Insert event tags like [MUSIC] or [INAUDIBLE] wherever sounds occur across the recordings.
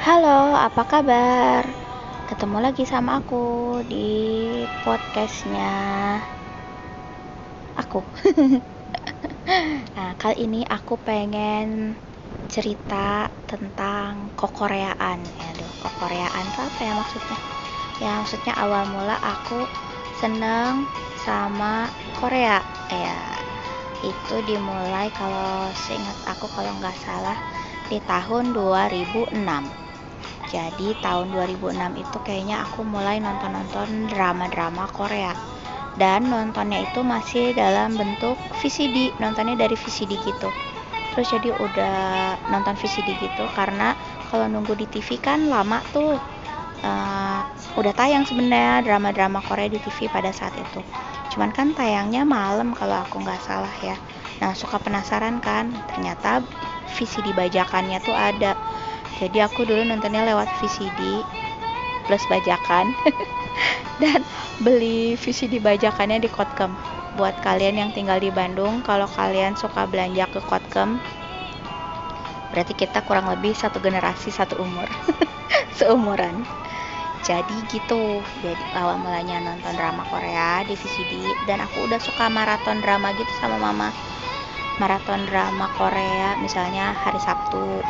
Halo, apa kabar? Ketemu lagi sama aku di podcastnya aku. [LAUGHS] nah, kali ini aku pengen cerita tentang kokoreaan. Aduh, kokoreaan itu apa ya maksudnya? Ya, maksudnya awal mula aku seneng sama Korea. Ya, itu dimulai kalau seingat aku kalau nggak salah di tahun 2006 jadi tahun 2006 itu kayaknya aku mulai nonton-nonton drama-drama Korea. Dan nontonnya itu masih dalam bentuk VCD, nontonnya dari VCD gitu. Terus jadi udah nonton VCD gitu karena kalau nunggu di TV kan lama tuh. Uh, udah tayang sebenarnya drama-drama Korea di TV pada saat itu. Cuman kan tayangnya malam kalau aku nggak salah ya. Nah suka penasaran kan? Ternyata VCD bajakannya tuh ada jadi aku dulu nontonnya lewat VCD plus bajakan. [LAUGHS] Dan beli VCD bajakannya di Kotkem. Buat kalian yang tinggal di Bandung kalau kalian suka belanja ke Kotkem berarti kita kurang lebih satu generasi satu umur. [LAUGHS] Seumuran. Jadi gitu. Jadi awal mulanya nonton drama Korea di VCD dan aku udah suka maraton drama gitu sama mama. Maraton drama Korea misalnya hari Sabtu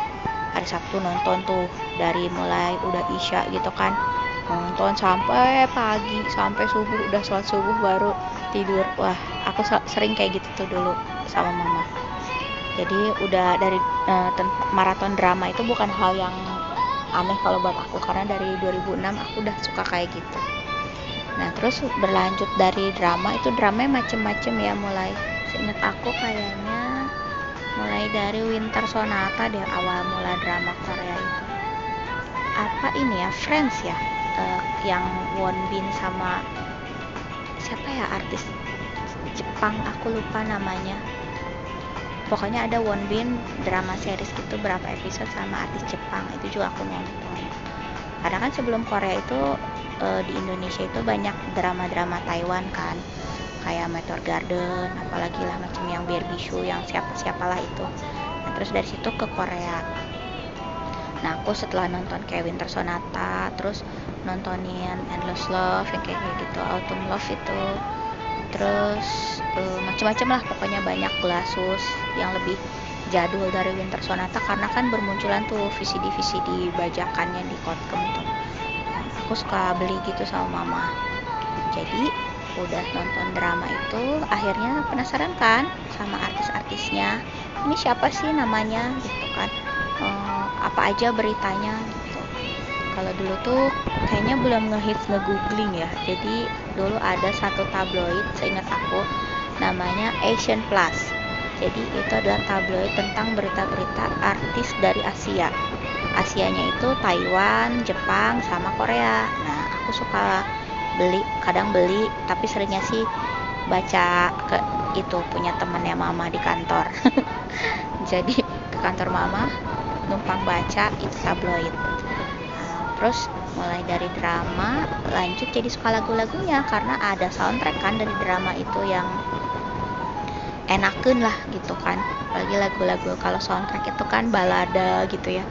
hari Sabtu nonton tuh dari mulai udah isya gitu kan nonton sampai pagi sampai subuh udah sholat subuh baru tidur. Wah aku sering kayak gitu tuh dulu sama mama. Jadi udah dari uh, maraton drama itu bukan hal yang aneh kalau buat aku karena dari 2006 aku udah suka kayak gitu. Nah terus berlanjut dari drama itu drama macem-macem ya mulai. Seingat aku kayaknya mulai dari Winter Sonata deh awal mula drama Korea itu. Apa ini ya Friends ya? Uh, yang Won Bin sama siapa ya artis Jepang aku lupa namanya. Pokoknya ada Won Bin drama series gitu berapa episode sama artis Jepang itu juga aku nonton. Karena kan sebelum Korea itu uh, di Indonesia itu banyak drama-drama Taiwan kan kayak Meteor Garden apalagi lah macam yang Barbie yang siapa siapalah itu. Nah terus dari situ ke Korea. Nah aku setelah nonton kayak Winter Sonata terus nontonin Endless Love yang kayak gitu Autumn Love itu. Terus uh, macam-macam lah pokoknya banyak glasus yang lebih jadul dari Winter Sonata karena kan bermunculan tuh VCD VCD bajakannya di Kotkem tuh. Aku suka beli gitu sama mama. Jadi udah nonton drama itu akhirnya penasaran kan sama artis-artisnya. Ini siapa sih namanya gitu kan. E, apa aja beritanya gitu. Kalau dulu tuh kayaknya belum ngehits nge-googling ya. Jadi dulu ada satu tabloid seingat aku namanya Asian Plus. Jadi itu adalah tabloid tentang berita-berita artis dari Asia. Asianya itu Taiwan, Jepang, sama Korea. Nah aku suka beli kadang beli tapi seringnya sih baca ke itu punya temannya mama di kantor. [LAUGHS] Jadi ke kantor mama numpang baca itu tabloid. Terus mulai dari drama lanjut jadi suka lagu-lagunya karena ada soundtrack kan dari drama itu yang enakan lah gitu kan. Apalagi lagu-lagu kalau soundtrack itu kan balada gitu ya.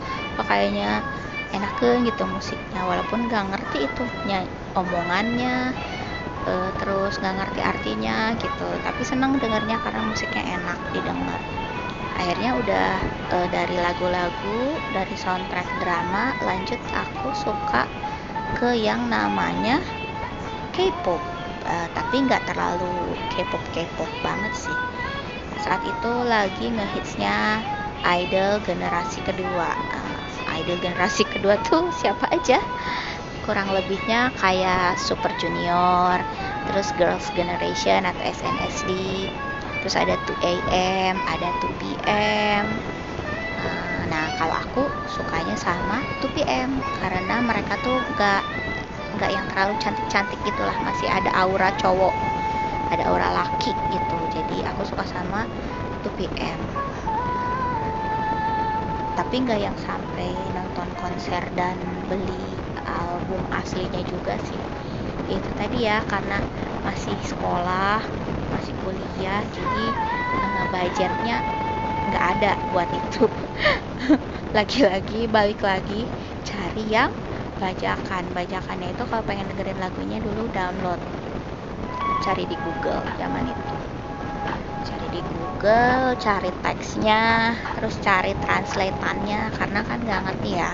Kayaknya enakan gitu musiknya walaupun gak ngerti itu omongannya e, terus gak ngerti artinya gitu. Tapi senang dengarnya karena musiknya enak didengar. Akhirnya udah e, dari lagu-lagu dari soundtrack drama lanjut aku suka ke yang namanya K-pop. E, tapi nggak terlalu K-pop K-pop banget sih. Saat itu lagi ngehitsnya idol generasi kedua. Idol generasi kedua tuh siapa aja? Kurang lebihnya kayak Super Junior terus Girls Generation atau SNSD terus ada 2AM ada 2PM eh, nah kalau aku sukanya sama 2PM karena mereka tuh gak nggak yang terlalu cantik-cantik gitulah. Masih ada aura cowok ada aura laki gitu. Jadi aku suka sama 2PM tapi nggak yang sampai nonton konser dan beli album aslinya juga sih. Itu tadi ya karena masih sekolah masih kuliah jadi uh, budgetnya nggak ada buat itu. [LAUGHS] Lagi-lagi balik lagi cari yang bajakan. Bajakannya itu kalau pengen dengerin lagunya dulu download. Cari di Google zaman itu cari di Google cari teksnya terus cari translatannya karena kan nggak ngerti ya.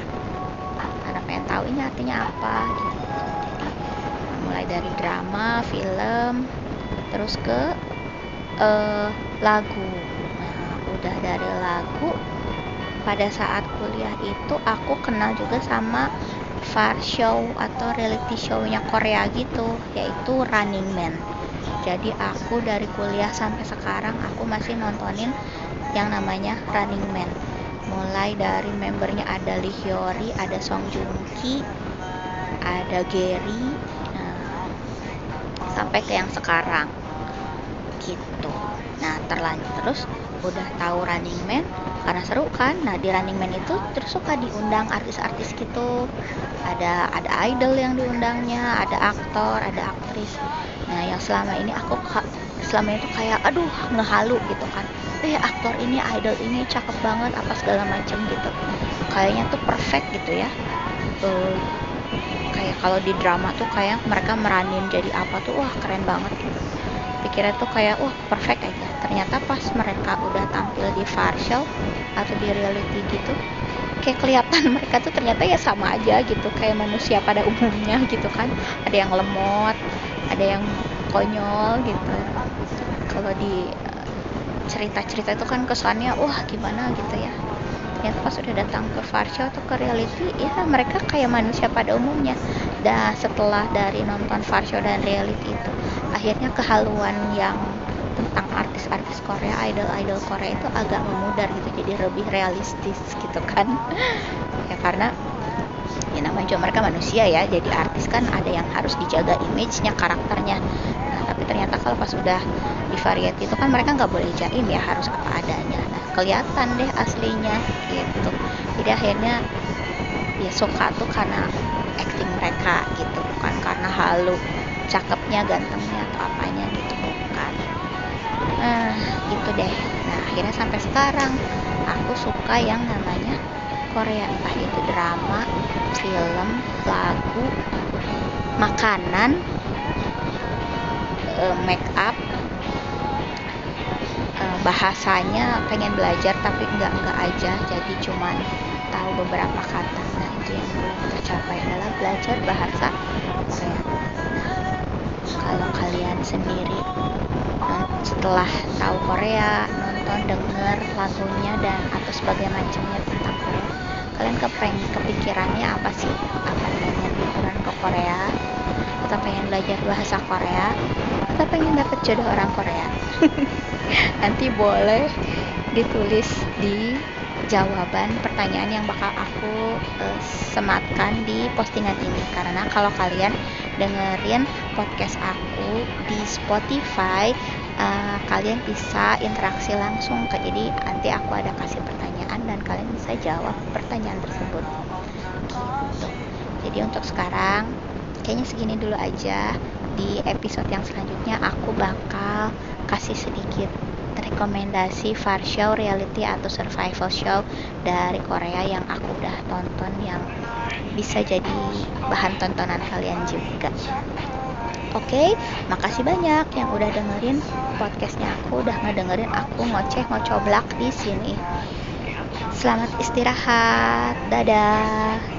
Karena pengen tahu ini artinya apa gitu. Jadi mulai dari drama film terus ke uh, lagu. Nah udah dari lagu pada saat kuliah itu aku kenal juga sama far show atau reality show-nya Korea gitu yaitu Running Man jadi aku dari kuliah sampai sekarang aku masih nontonin yang namanya Running Man. Mulai dari membernya ada Lee Hyori, ada Song Joong Ki, ada Gary, nah, sampai ke yang sekarang. Gitu. Nah terlanjut terus udah tahu Running Man karena seru kan? Nah di Running Man itu terus suka diundang artis-artis gitu. Ada ada idol yang diundangnya ada aktor ada aktris nah yang selama ini aku selama itu kayak aduh ngehalu gitu kan. Eh aktor ini idol ini cakep banget apa segala macam gitu. Kayaknya tuh perfect gitu ya. Uh, kayak kalau di drama tuh kayak mereka meranin jadi apa tuh wah keren banget gitu. Pikirnya tuh kayak wah perfect aja. Ternyata pas mereka udah tampil di show atau di reality gitu kayak kelihatan [LAUGHS] mereka tuh ternyata ya sama aja gitu kayak manusia pada umumnya gitu kan. Ada yang lemot ada yang konyol gitu. Kalau di cerita-cerita itu kan kesannya wah gimana? gitu ya. Ternyata pas udah datang ke show atau ke reality ya mereka kayak manusia pada umumnya. Dan setelah dari nonton show dan reality itu akhirnya kehaluan yang tentang artis-artis Korea, idol-idol Korea itu agak memudar gitu, jadi lebih realistis gitu kan. [LAUGHS] ya karena ya namanya juga mereka manusia ya, jadi artis kan ada yang harus dijaga image-nya, karakternya. Nah, tapi ternyata kalau pas udah di variety itu kan mereka nggak boleh jaim ya, harus apa adanya. Nah, kelihatan deh aslinya gitu. Jadi akhirnya ya suka tuh karena acting mereka gitu, bukan karena halu cakepnya gantengnya atau apanya gitu bukan nah gitu deh nah akhirnya sampai sekarang aku suka yang namanya Korea entah itu drama film lagu makanan uh, make up. Uh, bahasanya pengen belajar tapi enggak enggak aja. Jadi cuman tahu beberapa kata. Nah itu yang belum tercapai adalah belajar bahasa Korea. Kalau kalian sendiri setelah tahu Korea nonton denger lagunya dan atau sebagai macamnya tentang kalian kepeng kepikirannya apa sih? Apa pengen liburan ke Korea? Atau pengen belajar bahasa Korea? Atau pengen dapet jodoh orang Korea? [LAUGHS] Nanti boleh ditulis di jawaban pertanyaan yang bakal aku uh, sematkan di postingan ini. Karena kalau kalian dengerin podcast aku di Spotify uh, kalian bisa interaksi langsung ke jadi nanti aku ada kasih pertanyaan dan kalian bisa jawab pertanyaan tersebut. Gitu. Jadi untuk sekarang kayaknya segini dulu aja. Di episode yang selanjutnya aku bakal kasih sedikit rekomendasi far show reality atau survival show dari Korea yang aku udah tonton yang bisa jadi bahan tontonan kalian juga. Oke, okay, makasih banyak yang udah dengerin podcastnya aku, udah ngedengerin aku ngoceh ngocoblak di sini. Selamat istirahat, dadah.